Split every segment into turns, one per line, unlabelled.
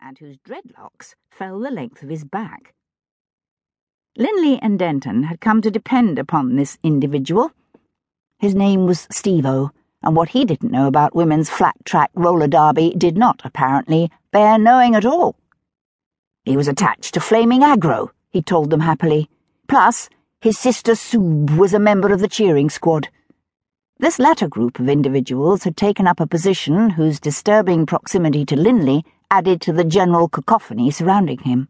and whose dreadlocks fell the length of his back. Lynley and Denton had come to depend upon this individual. His name was Stevo, and what he didn't know about women's flat track roller derby did not, apparently, bear knowing at all. He was attached to Flaming Aggro, he told them happily. Plus, his sister Soob was a member of the cheering squad. This latter group of individuals had taken up a position whose disturbing proximity to Lynley added to the general cacophony surrounding him.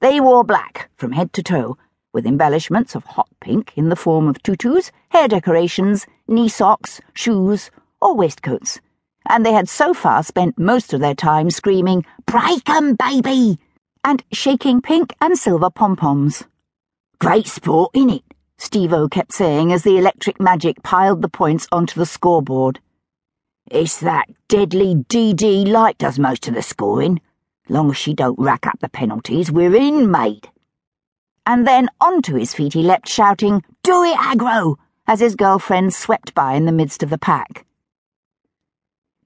They wore black from head to toe, with embellishments of hot pink in the form of tutus, hair decorations, knee socks, shoes, or waistcoats, and they had so far spent most of their time screaming, Break 'em, baby! and shaking pink and silver pom poms. Great sport, innit? Stevo kept saying as the electric magic piled the points onto the scoreboard. It's that deadly DD light does most of the scoring. Long as she don't rack up the penalties, we're in, mate. And then onto his feet he leapt, shouting, Do it, Aggro! as his girlfriend swept by in the midst of the pack.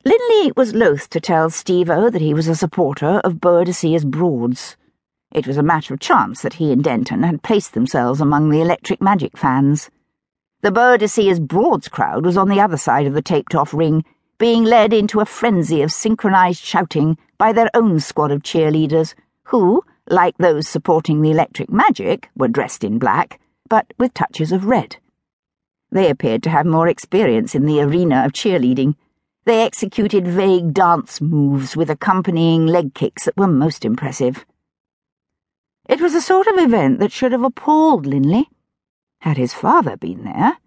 Lynley was loath to tell Stevo that he was a supporter of Boadicea's Broads. It was a matter of chance that he and Denton had placed themselves among the electric magic fans. The Boadicea's Broads crowd was on the other side of the taped off ring, being led into a frenzy of synchronized shouting by their own squad of cheerleaders, who, like those supporting the electric magic, were dressed in black, but with touches of red. They appeared to have more experience in the arena of cheerleading. They executed vague dance moves with accompanying leg kicks that were most impressive. It was a sort of event that should have appalled Lynley. Had his father been there,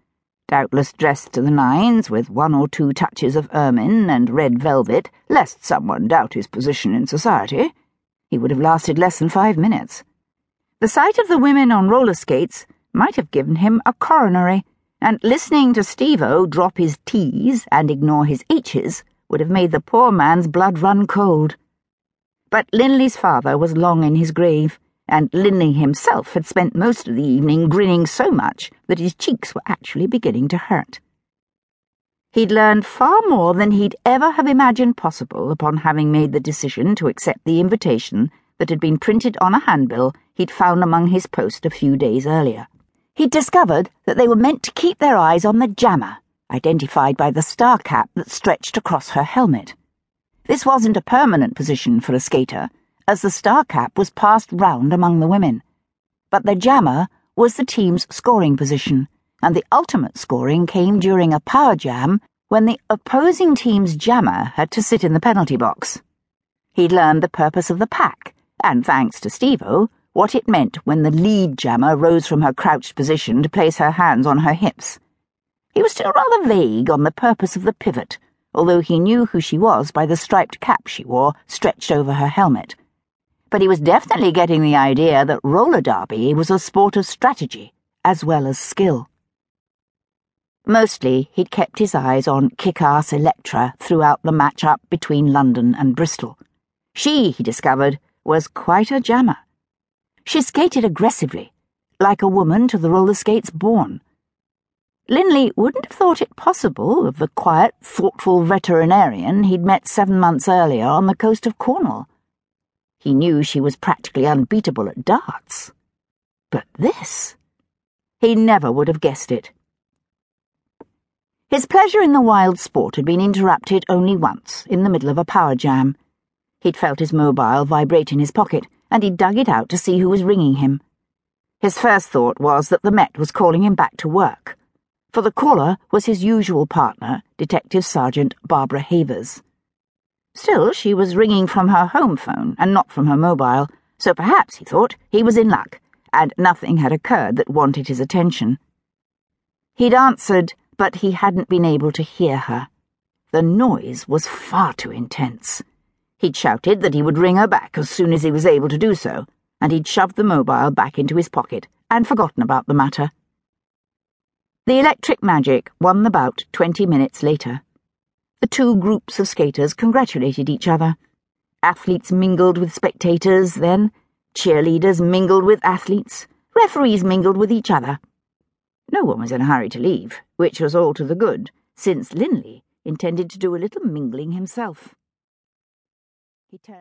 doubtless dressed to the nines with one or two touches of ermine and red velvet, lest someone doubt his position in society, he would have lasted less than five minutes. The sight of the women on roller skates might have given him a coronary, and listening to Stevo drop his T's and ignore his H's would have made the poor man's blood run cold. But Lynley's father was long in his grave and Lynley himself had spent most of the evening grinning so much that his cheeks were actually beginning to hurt. He'd learned far more than he'd ever have imagined possible upon having made the decision to accept the invitation that had been printed on a handbill he'd found among his post a few days earlier. He'd discovered that they were meant to keep their eyes on the jammer, identified by the star cap that stretched across her helmet. This wasn't a permanent position for a skater as the star cap was passed round among the women. But the jammer was the team's scoring position, and the ultimate scoring came during a power jam when the opposing team's jammer had to sit in the penalty box. He'd learned the purpose of the pack, and thanks to Stevo, what it meant when the lead jammer rose from her crouched position to place her hands on her hips. He was still rather vague on the purpose of the pivot, although he knew who she was by the striped cap she wore stretched over her helmet but he was definitely getting the idea that roller derby was a sport of strategy as well as skill. Mostly, he'd kept his eyes on kick-ass Electra throughout the match-up between London and Bristol. She, he discovered, was quite a jammer. She skated aggressively, like a woman to the roller skates born. Lynley wouldn't have thought it possible of the quiet, thoughtful veterinarian he'd met seven months earlier on the coast of Cornwall. He knew she was practically unbeatable at darts. But this? He never would have guessed it. His pleasure in the wild sport had been interrupted only once, in the middle of a power jam. He'd felt his mobile vibrate in his pocket, and he'd dug it out to see who was ringing him. His first thought was that the Met was calling him back to work, for the caller was his usual partner, Detective Sergeant Barbara Havers. Still, she was ringing from her home phone and not from her mobile, so perhaps, he thought, he was in luck, and nothing had occurred that wanted his attention. He'd answered, but he hadn't been able to hear her. The noise was far too intense. He'd shouted that he would ring her back as soon as he was able to do so, and he'd shoved the mobile back into his pocket and forgotten about the matter. The electric magic won the bout twenty minutes later. The two groups of skaters congratulated each other. Athletes mingled with spectators, then cheerleaders mingled with athletes, referees mingled with each other. No one was in a hurry to leave, which was all to the good, since Linley intended to do a little mingling himself. He turned